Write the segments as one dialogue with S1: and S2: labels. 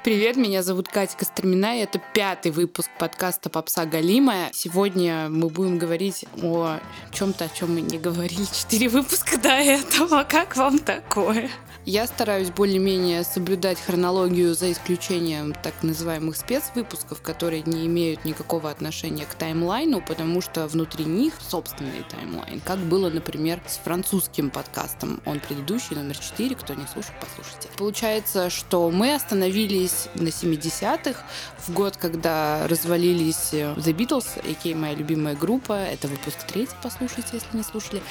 S1: Привет, меня зовут Катя Костромина, и это пятый выпуск подкаста «Попса Галимая». Сегодня мы будем говорить о чем-то, о чем мы не говорили четыре выпуска до этого. Как вам такое? Я стараюсь более-менее соблюдать хронологию за исключением так называемых спецвыпусков, которые не имеют никакого отношения к таймлайну, потому что внутри них собственный таймлайн. Как было, например, с французским подкастом. Он предыдущий, номер 4. Кто не слушал, послушайте. Получается, что мы остановились на 70-х, в год, когда развалились The Beatles, и моя любимая группа. Это выпуск третий, послушайте, если не слушали.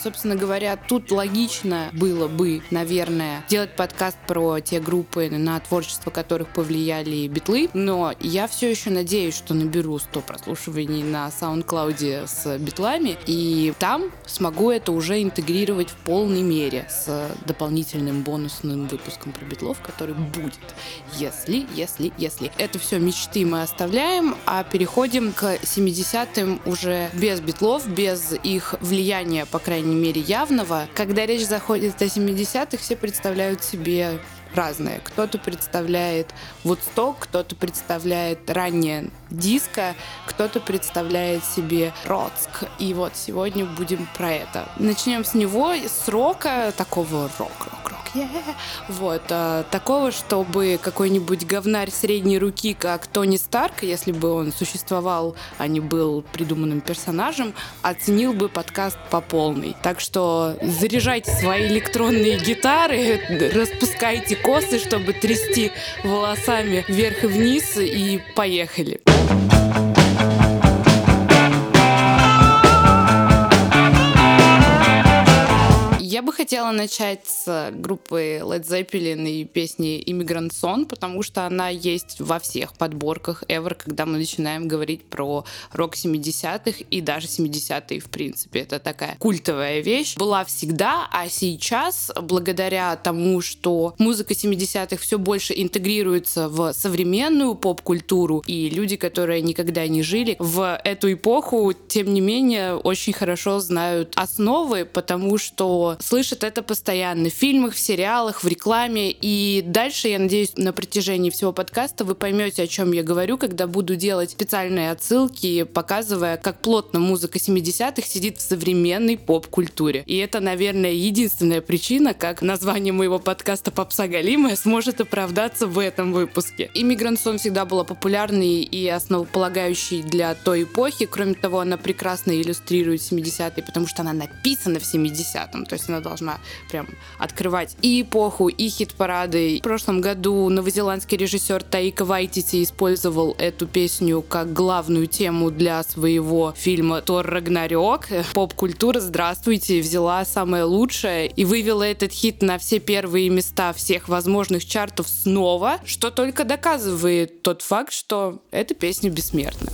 S1: Собственно говоря, тут логично было бы, наверное, делать подкаст про те группы, на творчество которых повлияли битлы, но я все еще надеюсь, что наберу 100 прослушиваний на SoundCloud с битлами, и там смогу это уже интегрировать в полной мере с дополнительным бонусным выпуском про битлов, который будет. Если, если, если. Это все мечты мы оставляем, а переходим к 70-м уже без битлов, без их влияния, по крайней мере, явного. Когда речь заходит о 70-х, все представляют себе разное. Кто-то представляет Вудсток, кто-то представляет раннее диско, кто-то представляет себе Роцк. И вот сегодня будем про это. Начнем с него, с рока, такого Вот, а, такого, чтобы какой-нибудь говнарь средней руки, как Тони Старк, если бы он существовал, а не был придуманным персонажем, оценил бы подкаст по полной. Так что заряжайте свои электронные гитары, распускайте косы, чтобы трясти волосами вверх и вниз, и поехали. Я бы хотела начать с группы Led Zeppelin и песни Immigrant Song, потому что она есть во всех подборках ever, когда мы начинаем говорить про рок 70-х и даже 70-е в принципе. Это такая культовая вещь. Была всегда, а сейчас, благодаря тому, что музыка 70-х все больше интегрируется в современную поп-культуру, и люди, которые никогда не жили в эту эпоху, тем не менее, очень хорошо знают основы, потому что слышат это постоянно в фильмах, в сериалах, в рекламе. И дальше, я надеюсь, на протяжении всего подкаста вы поймете, о чем я говорю, когда буду делать специальные отсылки, показывая, как плотно музыка 70-х сидит в современной поп-культуре. И это, наверное, единственная причина, как название моего подкаста «Попса Галимая» сможет оправдаться в этом выпуске. Иммигрант Сон всегда была популярной и основополагающей для той эпохи. Кроме того, она прекрасно иллюстрирует 70-е, потому что она написана в 70-м. То есть она должна прям открывать и эпоху, и хит-парады. В прошлом году новозеландский режиссер Таика Вайтити использовал эту песню как главную тему для своего фильма «Тор Рагнарёк». Поп-культура, здравствуйте, взяла самое лучшее и вывела этот хит на все первые места всех возможных чартов снова, что только доказывает тот факт, что эта песня бессмертна.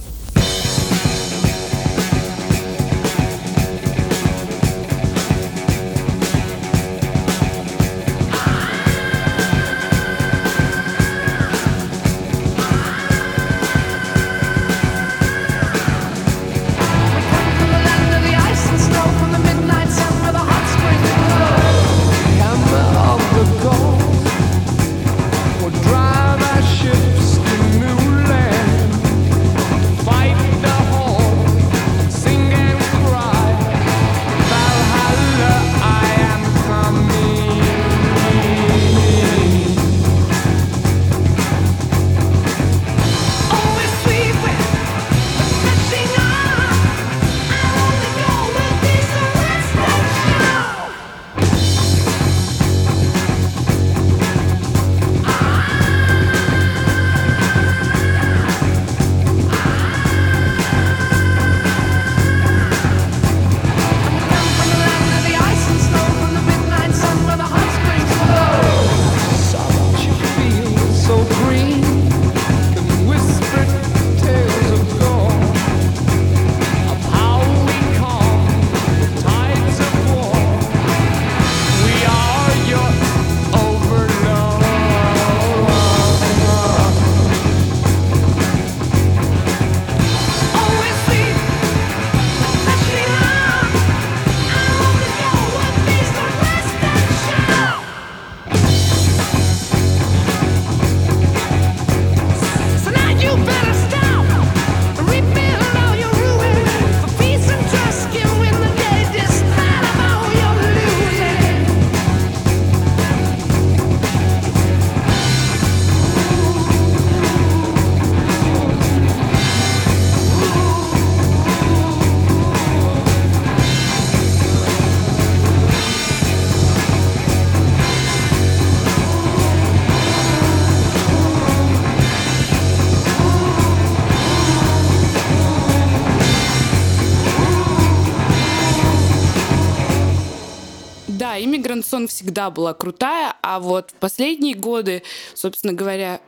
S1: Song всегда была крутая, а вот в последние годы, собственно говоря,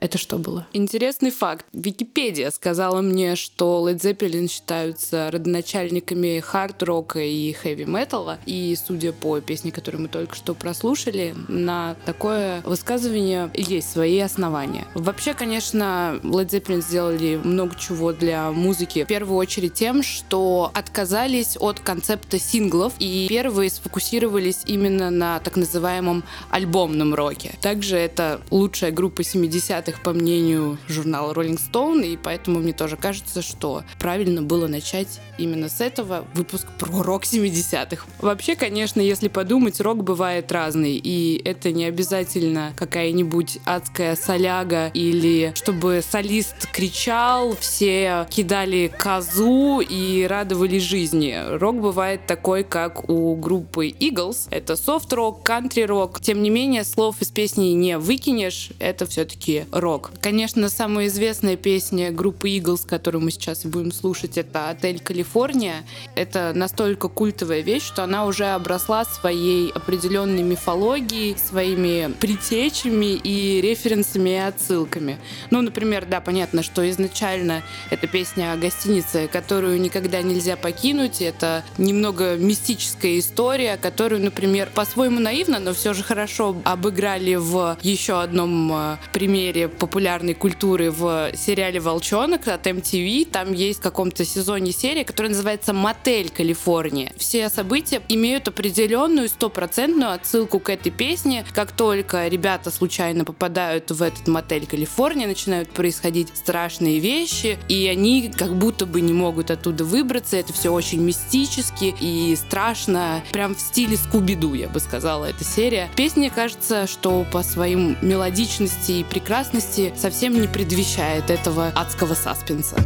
S1: это что было? Интересный факт. Википедия сказала мне, что Led Zeppelin считаются родоначальниками хард-рока и хэви-металла. И, судя по песне, которую мы только что прослушали, на такое высказывание есть свои основания. Вообще, конечно, Led Zeppelin сделали много чего для музыки. В первую очередь тем, что отказались от концепта синглов и первые сфокусировались именно на так называемом альбомном роке. Также это лучшая группа 70-х 70-х, по мнению журнала Rolling Stone, и поэтому мне тоже кажется, что правильно было начать именно с этого выпуск про рок 70-х. Вообще, конечно, если подумать, рок бывает разный, и это не обязательно какая-нибудь адская соляга или чтобы солист кричал, все кидали козу и радовали жизни. Рок бывает такой, как у группы Eagles. Это софт-рок, кантри-рок. Тем не менее, слов из песни не выкинешь, это все-таки рок. Конечно, самая известная песня группы Eagles, которую мы сейчас будем слушать, это «Отель Калифорния». Это настолько культовая вещь, что она уже обросла своей определенной мифологией, своими притечами и референсами и отсылками. Ну, например, да, понятно, что изначально эта песня о гостинице, которую никогда нельзя покинуть. Это немного мистическая история, которую, например, по-своему наивно, но все же хорошо обыграли в еще одном э, популярной культуры в сериале «Волчонок» от MTV. Там есть в каком-то сезоне серии, которая называется «Мотель Калифорния». Все события имеют определенную стопроцентную отсылку к этой песне. Как только ребята случайно попадают в этот мотель Калифорния, начинают происходить страшные вещи, и они как будто бы не могут оттуда выбраться. Это все очень мистически и страшно. Прям в стиле Скуби-Ду, я бы сказала, эта серия. Песня, кажется, что по своим мелодичности и прекрасности честности, совсем не предвещает этого адского саспенса.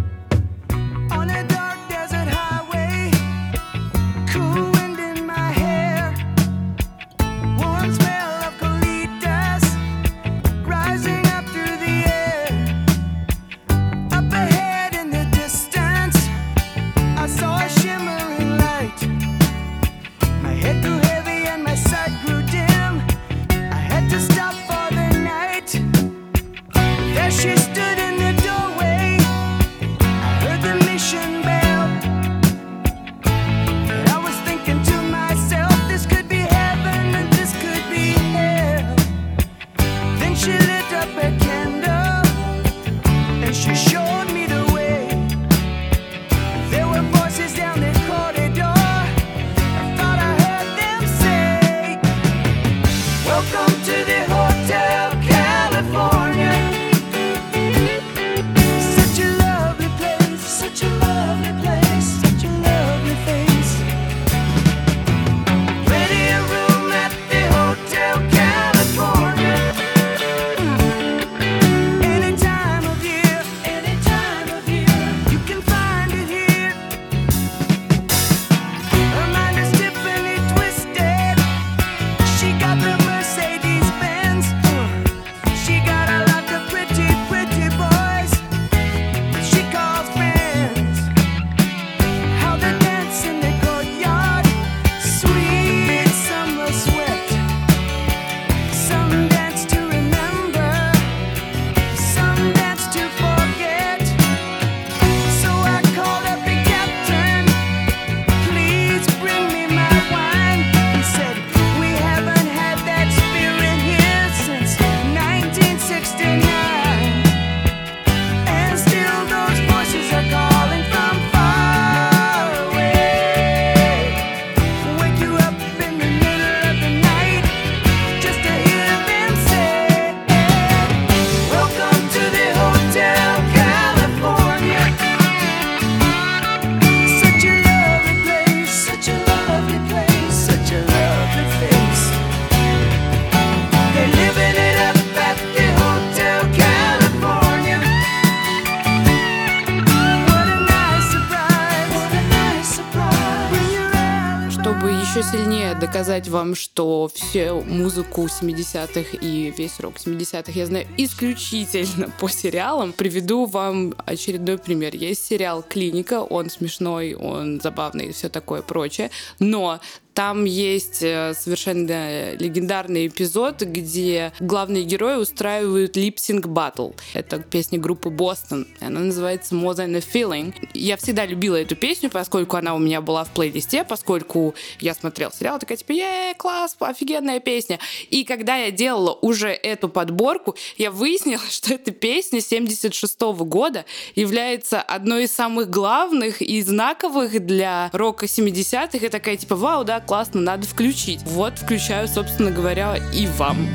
S1: Вам, что всю музыку 70-х и весь рок 70-х я знаю исключительно по сериалам. Приведу вам очередной пример. Есть сериал «Клиника», он смешной, он забавный и все такое прочее, но там есть э, совершенно легендарный эпизод, где главные герои устраивают липсинг батл. Это песня группы Бостон. Она называется More Than a Feeling. Я всегда любила эту песню, поскольку она у меня была в плейлисте, поскольку я смотрел сериал, такая типа, е, класс, офигенная песня. И когда я делала уже эту подборку, я выяснила, что эта песня 76 -го года является одной из самых главных и знаковых для рока 70-х. И такая типа, вау, да, классно, надо включить. Вот включаю, собственно говоря, и вам.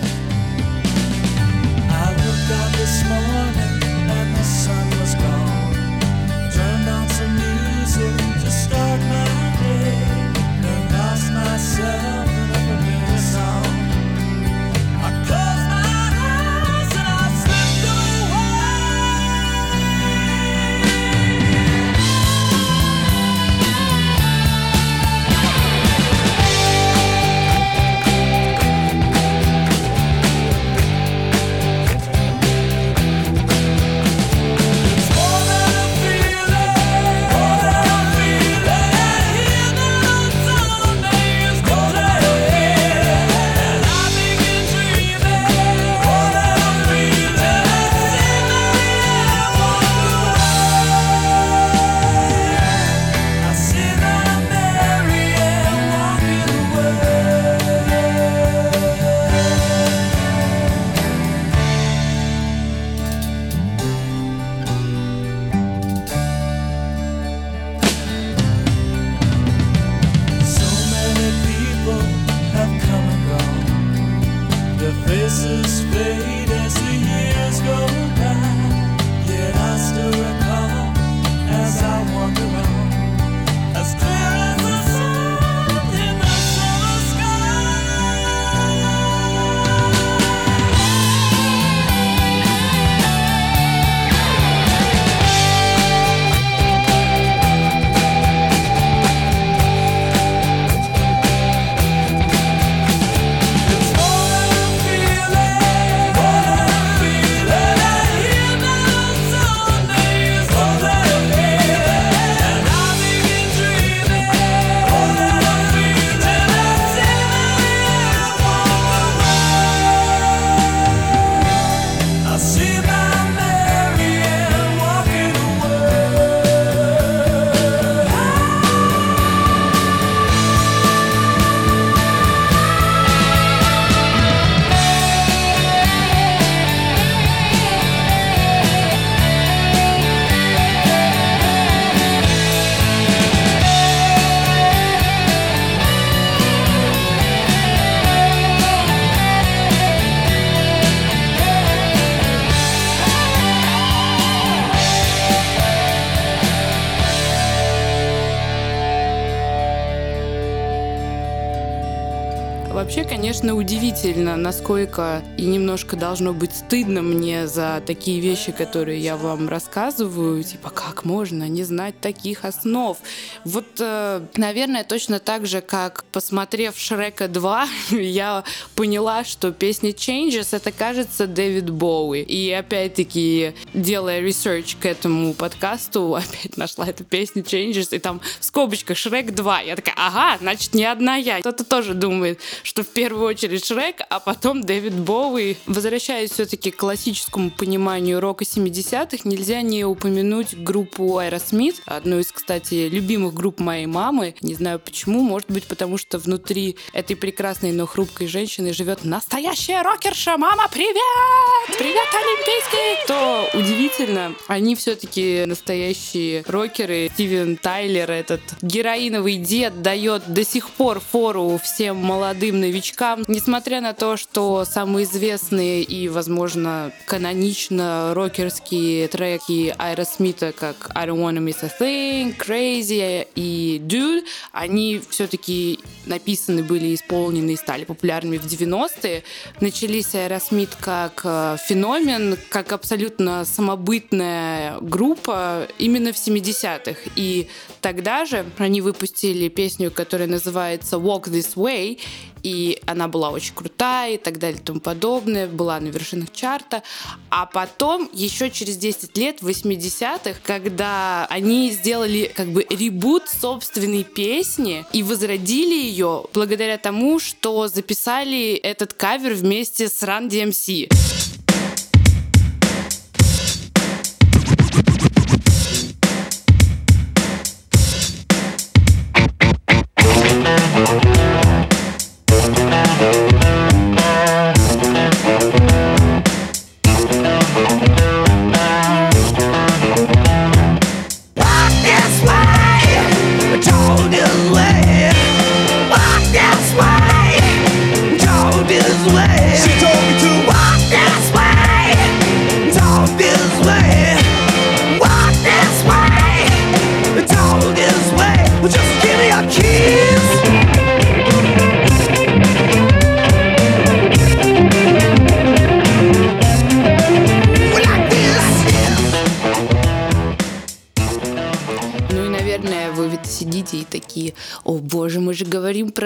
S1: Конечно, удивительно, насколько и немножко должно быть стыдно мне за такие вещи, которые я вам рассказываю. Типа, как можно не знать таких основ? Вот, э, наверное, точно так же, как посмотрев Шрека 2, я поняла, что песня Changes это, кажется, Дэвид Боуи. И опять-таки, делая research к этому подкасту, опять нашла эту песню Changes, и там в скобочках Шрек 2. Я такая, ага, значит, не одна я. Кто-то тоже думает, что в первую очередь Шрек, а потом Дэвид Боуи. Возвращаясь все-таки к классическому пониманию рока 70-х, нельзя не упомянуть группу Aerosmith, одну из, кстати, любимых групп моей мамы. Не знаю почему, может быть, потому что внутри этой прекрасной, но хрупкой женщины живет настоящая рокерша. Мама, привет! Привет, Олимпийский! То удивительно, они все-таки настоящие рокеры. Стивен Тайлер, этот героиновый дед, дает до сих пор фору всем молодым новичкам, Несмотря на то, что самые известные и, возможно, канонично рокерские треки Аэросмита, как I Don't Wanna Miss a Thing, Crazy и Dude, они все-таки написаны были, исполнены и стали популярными в 90-е. Начались Аэросмит как э, феномен, как абсолютно самобытная группа именно в 70-х. И тогда же они выпустили песню, которая называется Walk This Way, и она была очень крутая и так далее и тому подобное, была на вершинах чарта. А потом, еще через 10 лет, в 80-х, когда они сделали как бы reboot собственной песни и возродили ее благодаря тому, что записали этот кавер вместе с Run DMC.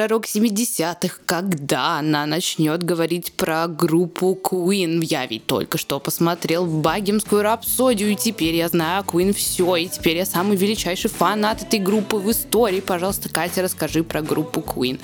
S1: Про рок 70-х, когда она начнет говорить про группу Queen. Я ведь только что посмотрел Багемскую рапсодию, и теперь я знаю Queen все, и теперь я самый величайший фанат этой группы в истории. Пожалуйста, Катя, расскажи про группу Queen.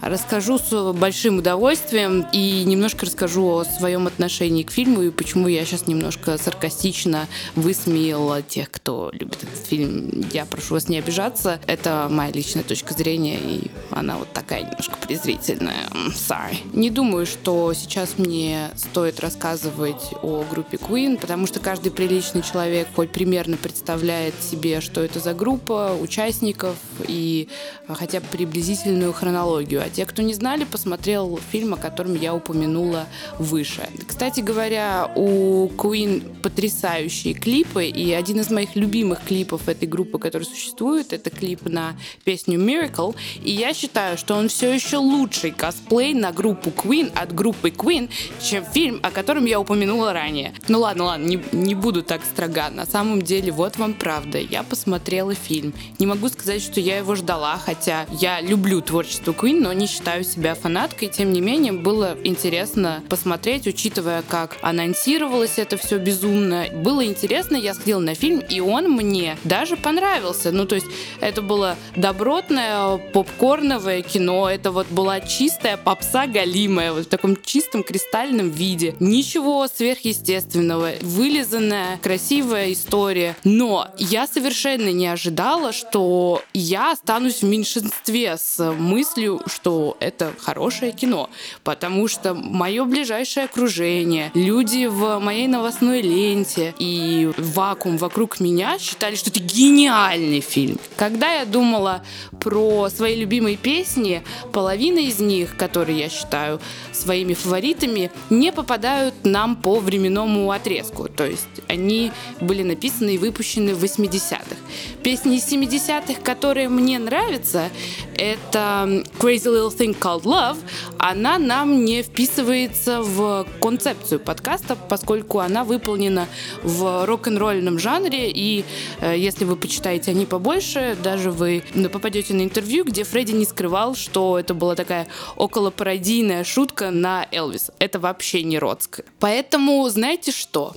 S1: Расскажу с большим удовольствием и немножко расскажу о своем отношении к фильму и почему я сейчас немножко саркастично высмеяла тех, кто любит этот фильм. Я прошу вас не обижаться. Это моя личная точка зрения, и она вот такая немножко презрительная. Sorry. Не думаю, что сейчас мне стоит рассказывать о группе Queen, потому что каждый приличный человек хоть примерно представляет себе, что это за группа, участников и хотя бы приблизительную хронологию те, кто не знали, посмотрел фильм, о котором я упомянула выше. Кстати говоря, у Queen потрясающие клипы, и один из моих любимых клипов этой группы, который существует, это клип на песню Miracle, и я считаю, что он все еще лучший косплей на группу Queen от группы Queen, чем фильм, о котором я упомянула ранее. Ну ладно, ладно, не, не буду так строга. На самом деле, вот вам правда. Я посмотрела фильм. Не могу сказать, что я его ждала, хотя я люблю творчество Queen, но не считаю себя фанаткой, тем не менее было интересно посмотреть, учитывая, как анонсировалось это все безумно. Было интересно, я сходила на фильм, и он мне даже понравился. Ну, то есть это было добротное попкорновое кино, это вот была чистая попса галимая, вот в таком чистом кристальном виде. Ничего сверхъестественного, вылизанная, красивая история. Но я совершенно не ожидала, что я останусь в меньшинстве с мыслью, что что это хорошее кино, потому что мое ближайшее окружение, люди в моей новостной ленте и вакуум вокруг меня считали, что это гениальный фильм. Когда я думала про свои любимые песни, половина из них, которые я считаю своими фаворитами, не попадают нам по временному отрезку. То есть они были написаны и выпущены в 80-х. Песни из 70-х, которые мне нравятся, это Crazy Little Thing Called Love, она нам не вписывается в концепцию подкаста, поскольку она выполнена в рок-н-ролльном жанре, и э, если вы почитаете они побольше, даже вы попадете на интервью, где Фредди не скрывал, что это была такая околопародийная шутка на Элвис. Это вообще не родская. Поэтому знаете что?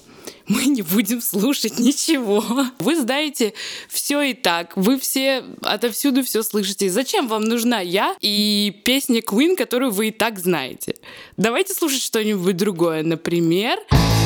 S1: Мы не будем слушать ничего. Вы знаете все и так. Вы все отовсюду все слышите. Зачем вам нужна я и песня Queen, которую вы и так знаете? Давайте слушать что-нибудь другое. Например... была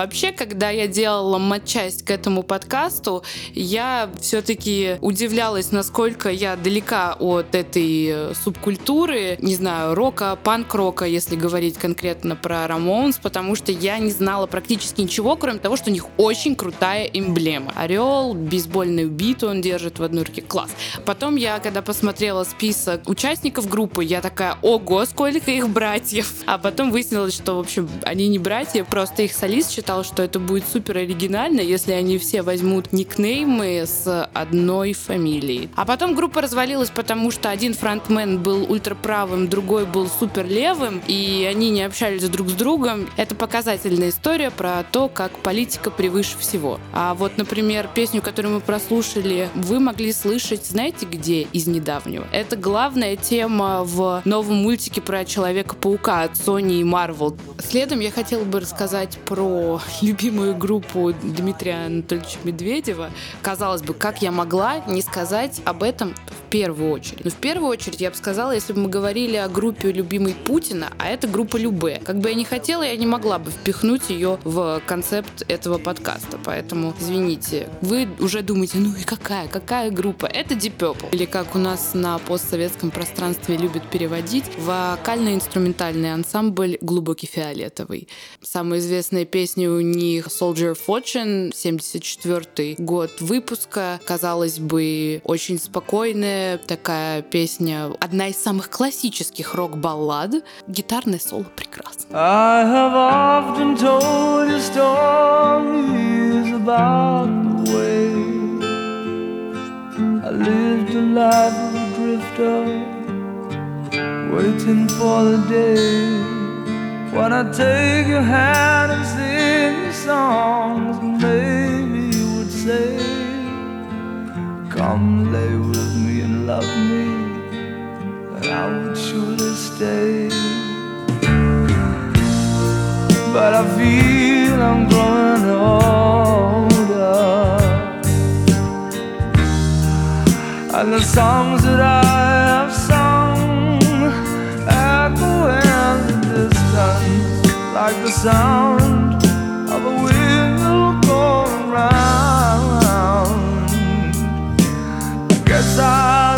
S1: Вообще, когда я делала матчасть к этому подкасту, я все-таки удивлялась, насколько я далека от этой э, субкультуры, не знаю, рока, панк-рока, если говорить конкретно про Ramones, потому что я не знала практически ничего, кроме того, что у них очень крутая эмблема. Орел, бейсбольную биту он держит в одной руке. Класс. Потом я, когда посмотрела список участников группы, я такая, ого, сколько их братьев. А потом выяснилось, что, в общем, они не братья, просто их солист считал, что это будет супер оригинально, если они все возьмут никнеймы с одной фамилией. А потом группа развалилась, потому что один фронтмен был ультраправым, другой был супер левым, и они не общались друг с другом. Это показательная история про то, как политика превыше всего. А вот, например, песню, которую мы прослушали, вы могли слышать, знаете где, из недавнего? Это главная тема в новом мультике про Человека-паука от Sony и Marvel. Следом я хотела бы рассказать про любимую группу Дмитрия Анатольевича Медведева. Казалось бы, как я могла не сказать об этом в первую очередь? Но в первую очередь я бы сказала, если бы мы говорили о группе любимой Путина, а это группа Любе. Как бы я не хотела, я не могла бы впихнуть ее в концепт этого подкаста. Поэтому, извините, вы уже думаете, ну и какая, какая группа? Это Deep Purple. Или как у нас на постсоветском пространстве любят переводить, вокально-инструментальный ансамбль «Глубокий фиолетовый». Самая известная песня у них Soldier Fortune, 74 год выпуска. Казалось бы, очень спокойная такая песня, одна из самых классических рок-баллад. Гитарное соло прекрасно. I have often told you stories about the way I lived a life of a drifter, waiting for the day when I take your hand and you songs, maybe you would say, Come lay with me and love me, and I would surely stay. But I feel I'm growing older, and the songs that I have sung echo in the distance like the sound around. Guess I.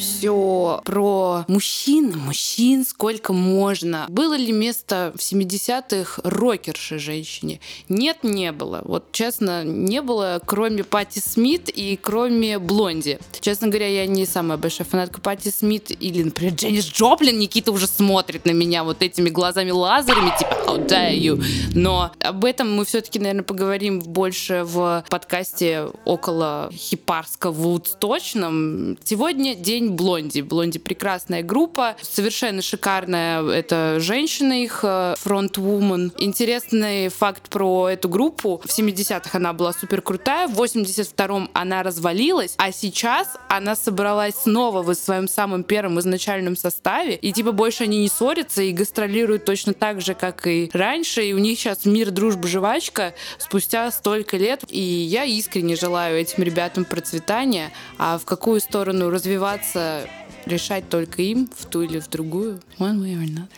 S1: что-то мы про мужчин, мужчин сколько можно. Было ли место в 70-х рокерши женщине? Нет, не было. Вот честно, не было, кроме Пати Смит и кроме Блонди. Честно говоря, я не самая большая фанатка Пати Смит или, например, Дженнис Джоплин. Никита уже смотрит на меня вот этими глазами-лазерами, типа «How dare you?». Но об этом мы все-таки, наверное, поговорим больше в подкасте около хипарско-вудсточном. Сегодня день фильм «Блонди». «Блонди» — прекрасная группа, совершенно шикарная это женщина их, э, фронтвумен. Интересный факт про эту группу. В 70-х она была супер крутая, в 82-м она развалилась, а сейчас она собралась снова в своем самом первом изначальном составе, и типа больше они не ссорятся и гастролируют точно так же, как и раньше, и у них сейчас мир, дружба, жвачка спустя столько лет, и я искренне желаю этим ребятам процветания, а в какую сторону развиваться решать только им, в ту или в другую, one way or another.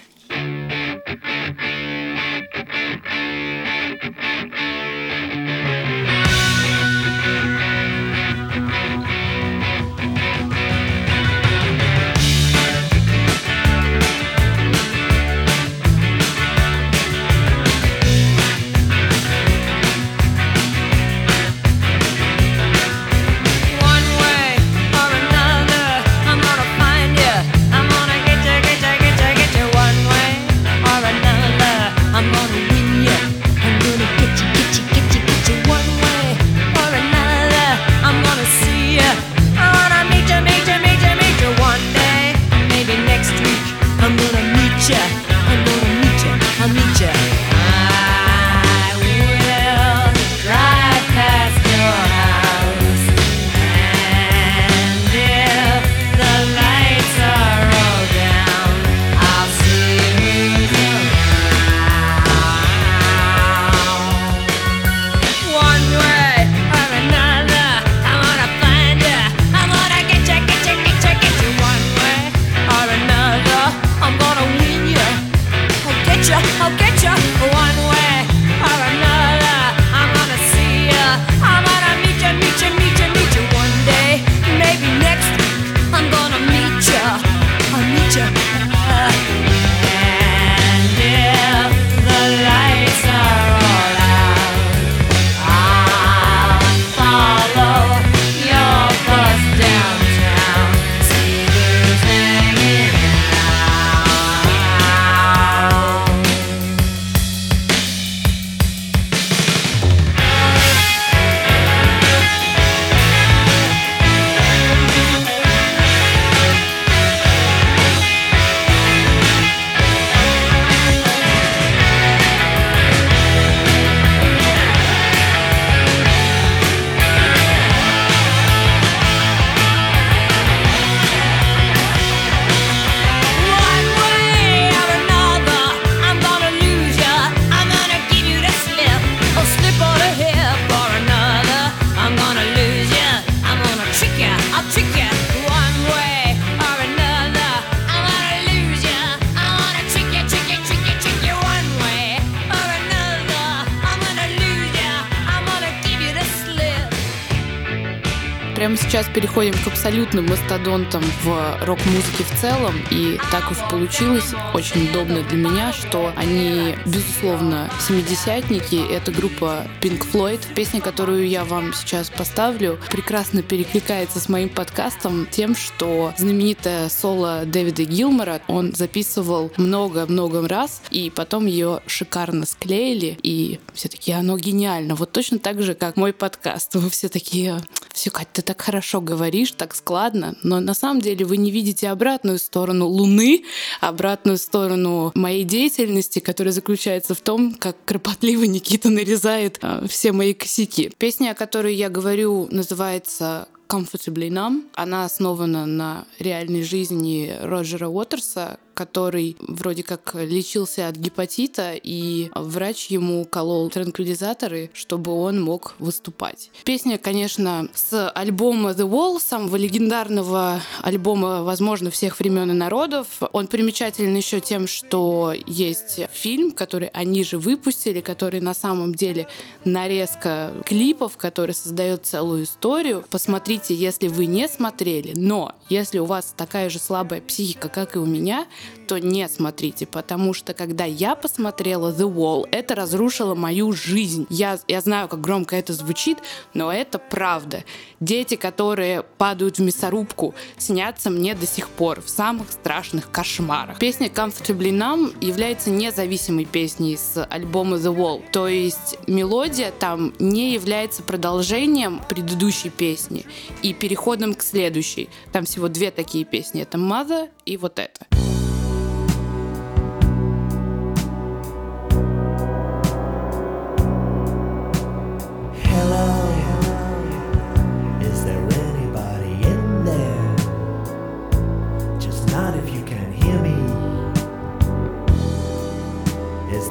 S1: Переходим к мастодонтам в рок-музыке в целом. И так уж получилось, очень удобно для меня, что они, безусловно, семидесятники. Это группа Pink Floyd. Песня, которую я вам сейчас поставлю, прекрасно перекликается с моим подкастом тем, что знаменитое соло Дэвида Гилмора он записывал много-много раз, и потом ее шикарно склеили, и все таки оно гениально. Вот точно так же, как мой подкаст. Вы все такие, все, Кать, ты так хорошо говоришь, так складно, но на самом деле вы не видите обратную сторону Луны, обратную сторону моей деятельности, которая заключается в том, как кропотливо Никита нарезает э, все мои косяки. Песня, о которой я говорю, называется Comfortably Numb. Она основана на реальной жизни Роджера Уотерса, который вроде как лечился от гепатита, и врач ему колол транквилизаторы, чтобы он мог выступать. Песня, конечно, с альбома The Wall, самого легендарного альбома, возможно, всех времен и народов. Он примечателен еще тем, что есть фильм, который они же выпустили, который на самом деле нарезка клипов, который создает целую историю. Посмотрите, если вы не смотрели, но если у вас такая же слабая психика, как и у меня, то не смотрите, потому что когда я посмотрела The Wall, это разрушило мою жизнь. Я, я знаю, как громко это звучит, но это правда. Дети, которые падают в мясорубку, снятся мне до сих пор в самых страшных кошмарах. Песня Comfortably Numb является независимой песней с альбома The Wall. То есть мелодия там не является продолжением предыдущей песни. и переходом к следующей. Там всего две такие песни. Это Mother и вот это.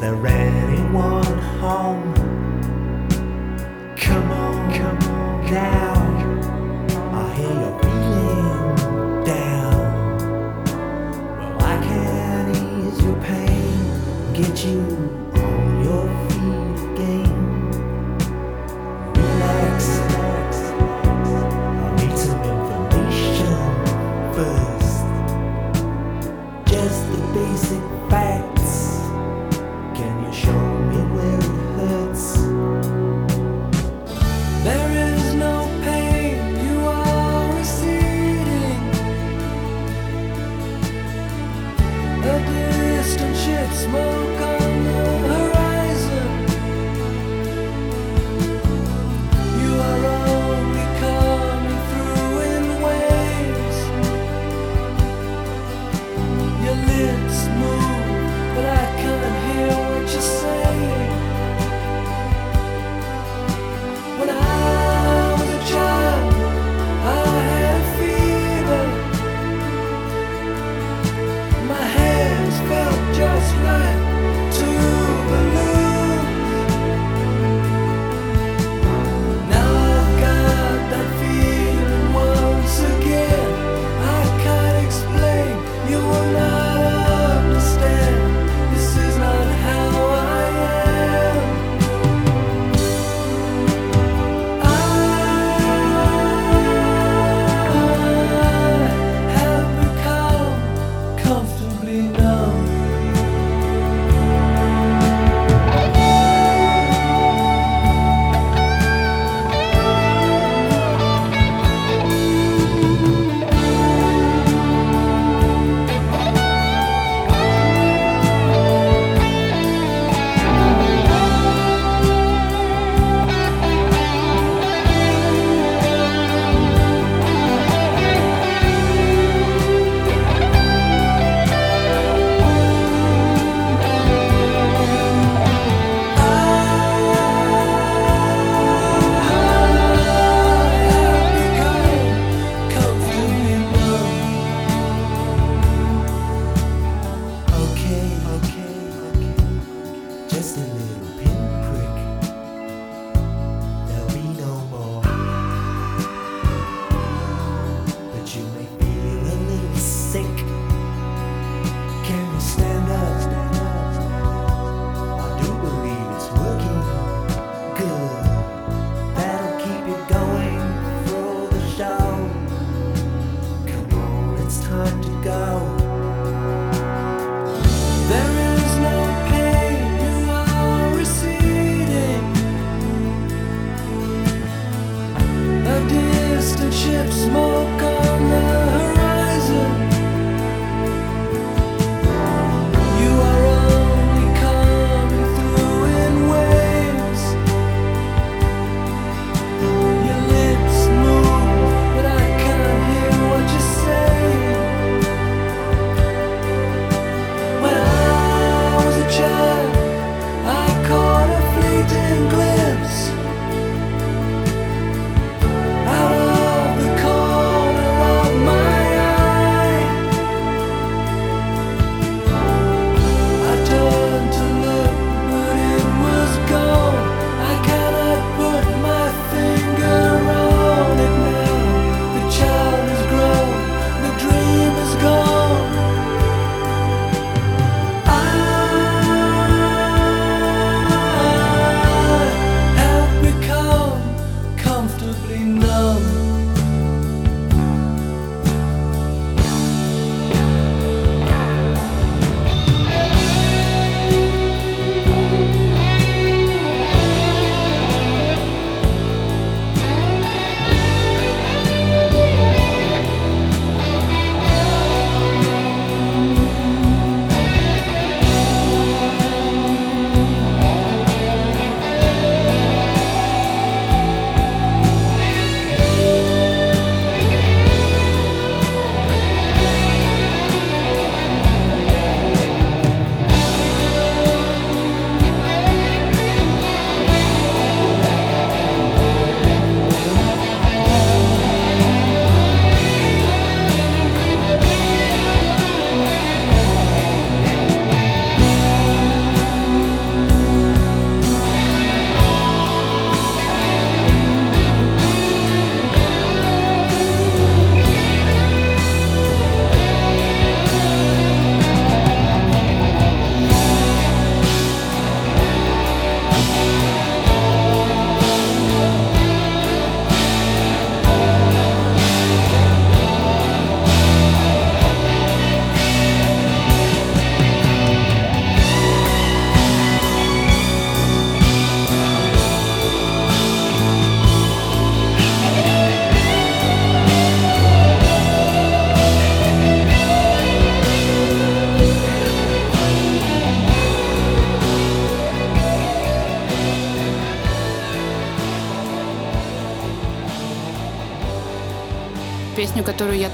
S2: there anyone home? Come on, come
S1: on down. I
S2: hear you're feeling down. Well, I can ease your pain, get you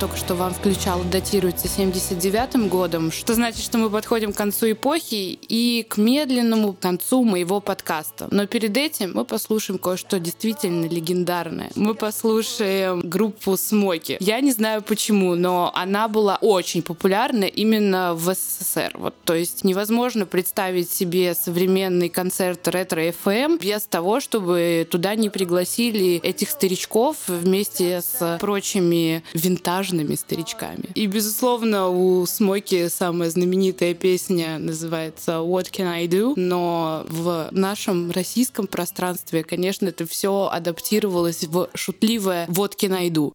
S1: только что вам включала, датируется 79 годом, что значит, что мы подходим к концу эпохи и к медленному концу моего подкаста. Но перед этим мы послушаем кое-что действительно легендарное. Мы послушаем группу Смоки. Я не знаю почему, но она была очень популярна именно в СССР. Вот, то есть невозможно представить себе современный концерт ретро-ФМ без того, чтобы туда не пригласили этих старичков вместе с прочими винтажными старичками. И, безусловно, у Смоки самая знаменитая песня называется «What Can I Do?», но в нашем российском пространстве, конечно, это все адаптировалось в шутливое «What Can I Do?».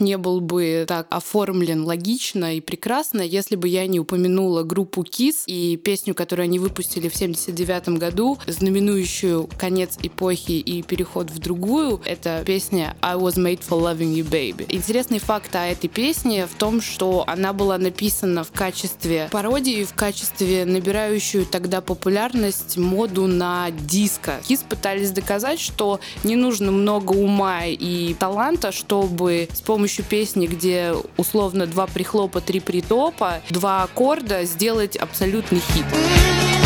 S1: Не был бы так оформлен логично и прекрасно, если бы я не упомянула группу Kiss и песню, которую они выпустили в 79 году, знаменующую конец эпохи и переход в другую. Это песня I Was Made for Loving You Baby. Интересный факт о этой песне в том, что она была написана в качестве пародии, в качестве набирающую тогда популярность моду на диско. Kiss пытались доказать, что не нужно много ума и таланта, чтобы с помощью песни, где условно два прихлопа, три притопа, два аккорда сделать абсолютный хит.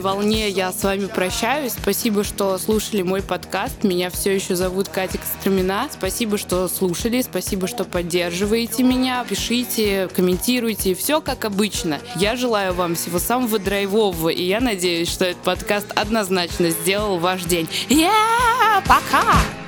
S1: Классной волне я с вами прощаюсь. Спасибо, что слушали мой подкаст. Меня все еще зовут Катя Костромина. Спасибо, что слушали. Спасибо, что поддерживаете меня. Пишите, комментируйте. Все как обычно. Я желаю вам всего самого драйвового. И я надеюсь, что этот подкаст однозначно сделал ваш день. Yeah! Пока!